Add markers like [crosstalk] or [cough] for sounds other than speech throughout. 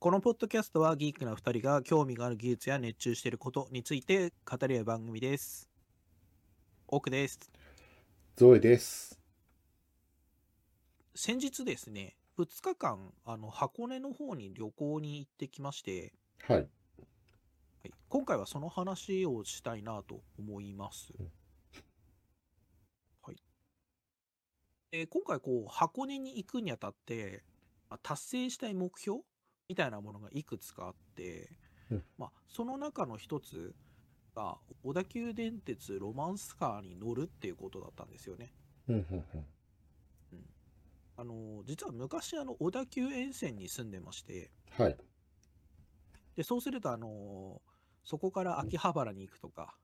このポッドキャストはギークな2人が興味がある技術や熱中していることについて語り合う番組です。奥です。ゾエです。先日ですね、2日間、あの箱根の方に旅行に行ってきまして、はい。はい、今回はその話をしたいなと思いますうん。はい。で今回こう箱根に行くにあたって、まあ達成したい目標みたいなものがいくつかあって、うん。まあ、その中の一つが小田急電鉄ロマンスカーに乗るっていうことだったんですよね。うんうんうん。あの実は昔あの小田急沿線に住んでまして。はい。でそうするとあのそこから秋葉原に行くとか、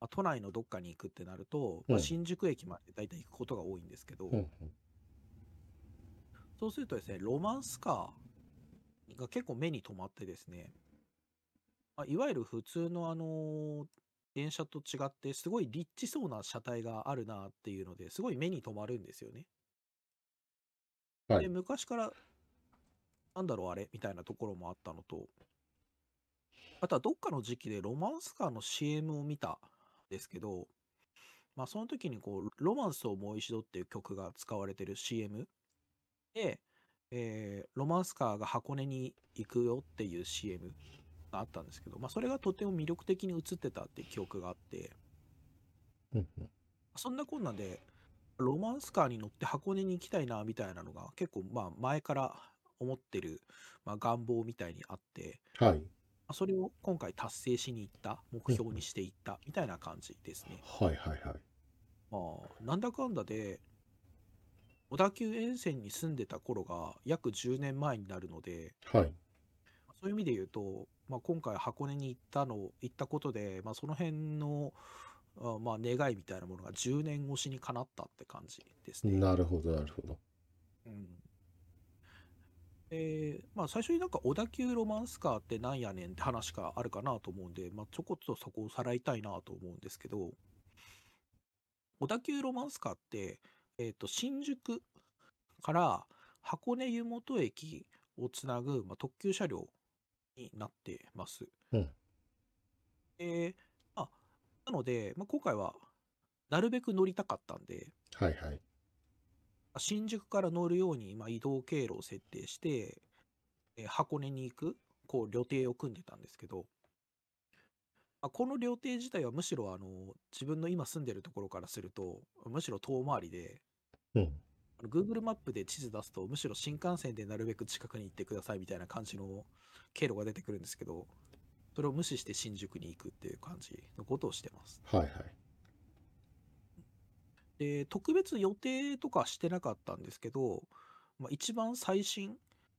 まあ都内のどっかに行くってなると、まあうん新宿駅まで大体行くことが多いんですけど、そうするとですねロマンスカーが結構目に留まってですね、まあ、いわゆる普通のあの電車と違ってすごいリッチそうな車体があるなっていうのですごい目に留まるんですよね。ではい。昔からなんだろうあれみたいなところもあったのとあとはどっかの時期でロマンスカーの CM を見たんですけど、まあ、その時にこう「ロマンスをもう一度」っていう曲が使われてる CM で、えーロマンスカーが箱根に行くよっていう CM があったんですけど、まあ、それがとても魅力的に映ってたっていう記憶があってそんなこんなんで、ロマンスカーに乗って箱根に行きたいなみたいなのが結構まあ前から思ってる、まあ、願望みたいにあって、はい。まあそれを今回達成しに行った、目標にしていったみたいな感じですね。はいはいはい。まあ、なんだかんだで、小田急沿線に住んでた頃が約10年前になるので、はい。そういう意味で言うと、まあ、今回箱根に行ったの、行ったことで、まあ、その辺の、あまあ、願いみたいなものが10年越しに叶ったって感じですね。なるほどなるほど。うんえーまあ、最初になんか小田急ロマンスカーってなんやねんって話があるかなと思うんで、まあ、ちょこっとそこをさらいたいなと思うんですけど、小田急ロマンスカーって、えー、と新宿から箱根湯本駅をつなぐ、まあ、特急車両になってます。うんえーまあ、なので、まあ、今回はなるべく乗りたかったんで、はいはい。新宿から乗るように、まあ、移動経路を設定して、えー箱根に行くこう旅程を組んでたんですけど、まあ、この旅程自体はむしろあの自分の今住んでるところからするとむしろ遠回りでうん。あの Google マップで地図出すとむしろ新幹線でなるべく近くに行ってくださいみたいな感じの経路が出てくるんですけどそれを無視して新宿に行くっていう感じのことをしてます。はいはい。で特別予定とかしてなかったんですけど、まあ、一番最新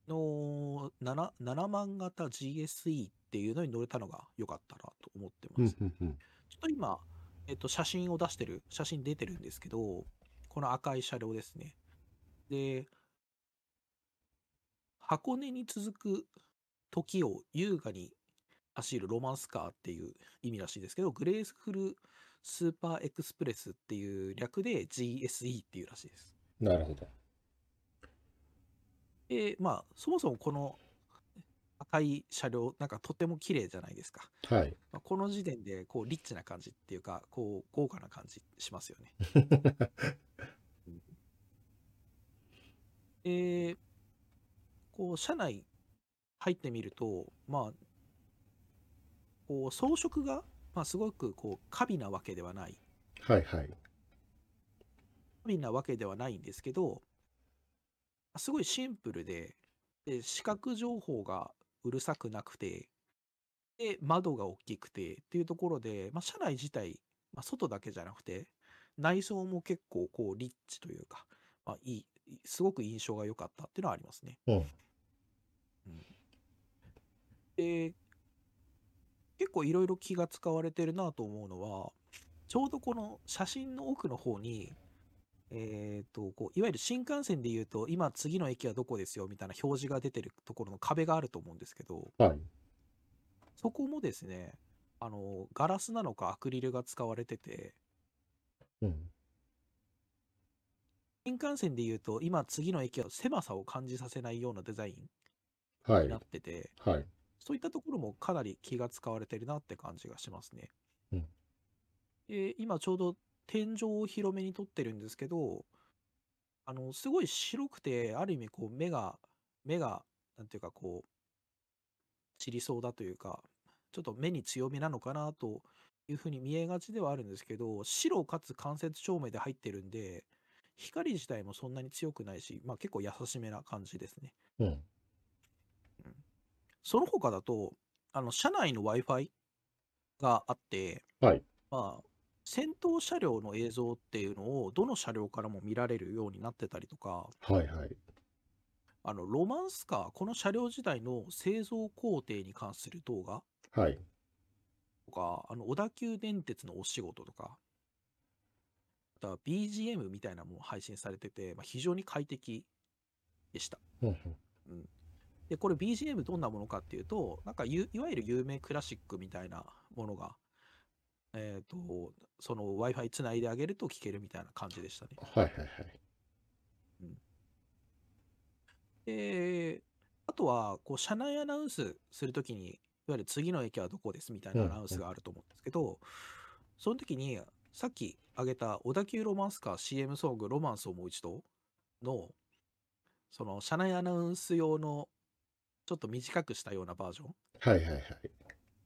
の 7, 7万型 GSE っていうのに乗れたのが良かったなと思ってうんます。うんうん。ちょっと今、えっと、写真を出してる、写真出てるんですけど、この赤い車両ですね。で、箱根に続く時を優雅に走るロマンスカーっていう意味らしいですけど、 Graceful Super Express っていう略で GSE っていうらしいです。なるほど。で、まあ、そもそもこの赤い車両、なんかとても綺麗じゃないですか。はい。まあ、この時点でこうリッチな感じっていうかこう豪華な感じしますよね。[laughs] でこう車内入ってみるとまあこう装飾が、まあ、すごくこう過敏なわけではないはいはい。過敏なわけではないんですけどすごいシンプルでで視覚情報がうるさくなくてで窓が大きくてっていうところで、まあ、車内自体、まあ、外だけじゃなくて内装も結構こうリッチというか、まあ、いいすごく印象が良かったっていうのはありますね。うん。で結構いろいろ気が使われてるなと思うのはちょうどこの写真の奥の方にえー、とこういわゆる新幹線で言うと今次の駅はどこですよみたいな表示が出てるところの壁があると思うんですけどはい。そこもですねあのガラスなのかアクリルが使われててうん。新幹線で言うと今次の駅は狭さを感じさせないようなデザインはいにな。ってて、はい。そういったところもかなり気が使われてるなって感じがしますね。うんで、今ちょうど天井を広めに撮ってるんですけど、あの、すごい白くて、ある意味こう目が、目が、なんていうかこう、散りそうだというか、ちょっと目に強めなのかなというふうに見えがちではあるんですけど、白かつ間接照明で入ってるんで、光自体もそんなに強くないし、まあ結構優しめな感じですね。うん。その他だと、あの、車内の Wi-Fi があって、はい。まあ、先頭車両の映像っていうのをどの車両からも見られるようになってたりとか、はいはい。あの、ロマンスカー、この車両自体の製造工程に関する動画はい。とか、あの、小田急電鉄のお仕事とか、あとは BGM みたいなのも配信されてて、まあ、非常に快適でした。うんうんで、これ BGM どんなものかっていうと、なんかゆいわゆる有名クラシックみたいなものが、えっ、と、その Wi-Fi つないであげると聞けるみたいな感じでしたね。はいはいはい。で、あとは、こう、車内アナウンスするときに、いわゆる次の駅はどこですみたいなアナウンスがあると思うんですけど、その時に、さっき挙げた小田急ロマンスカー CM ソングロマンスをもう一度の、その車内アナウンス用のちょっと短くしたようなバージョンはいはいはい。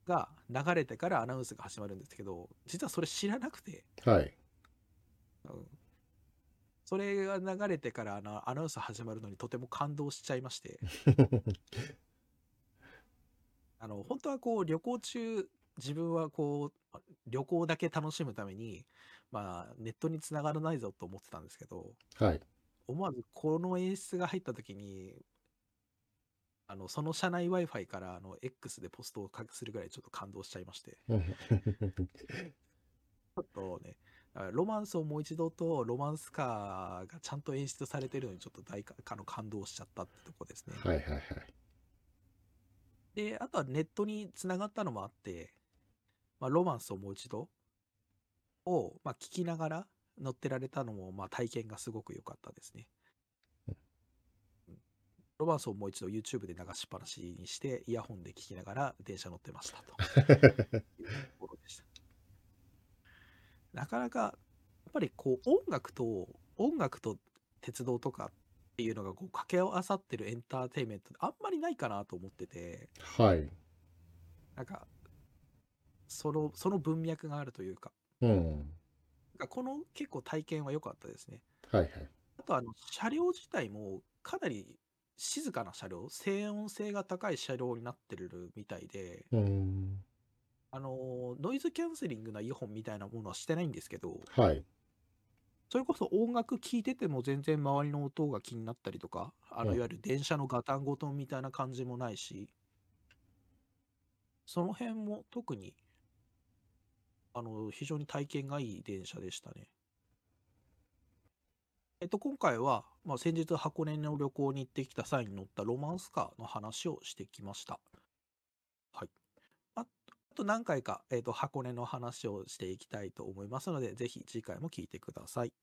が流れてからアナウンスが始まるんですけど、実はそれ知らなくて、はい。うんそれが流れてからあのアナウンス始まるのにとても感動しちゃいまして、[laughs] あの、本当はこう旅行中、自分はこう、旅行だけ楽しむために、まあ、ネットにつながらないぞと思ってたんですけど、はい。思わずこの演出が入った時に、あの、その社内 Wi-Fi からあの X でポストをするぐらいちょっと感動しちゃいまして、うん [laughs] ちょっとね、あロマンスをもう一度とロマンスカーがちゃんと演出されてるのにちょっと大かあの感動しちゃったってとこですね。はいはいはい。で、あとはネットにつながったのもあって、まあ、ロマンスをもう一度を、まあ、聞きながら乗ってられたのも、まあ、体験がすごく良かったですね。うんロマンスをもう一度 YouTube で流しっぱなしにして、イヤホンで聞きながら電車乗ってましたというところでした。[laughs] なかなか、やっぱりこう音楽と、音楽と鉄道とかっていうのがこう掛け合わさってるエンターテインメントあんまりないかなと思ってて、はい。なんか、その、その文脈があるというか、うん。この結構体験は良かったですね。はいはい。あとあの、車両自体もかなり静かな車両、静音性が高い車両になってるみたいで、うん。あの、ノイズキャンセリングなイヤホンみたいなものはしてないんですけど、はい。それこそ音楽聴いてても全然周りの音が気になったりとか、あの、うんいわゆる電車のガタンゴトンみたいな感じもないし、その辺も特に、あの、非常に体験がいい電車でしたね。えっと、今回は、まあ、先日箱根の旅行に行ってきた際に乗ったロマンスカーの話をしてきました。はい。ああと何回か、えっと、箱根の話をしていきたいと思いますので、ぜひ次回も聞いてください。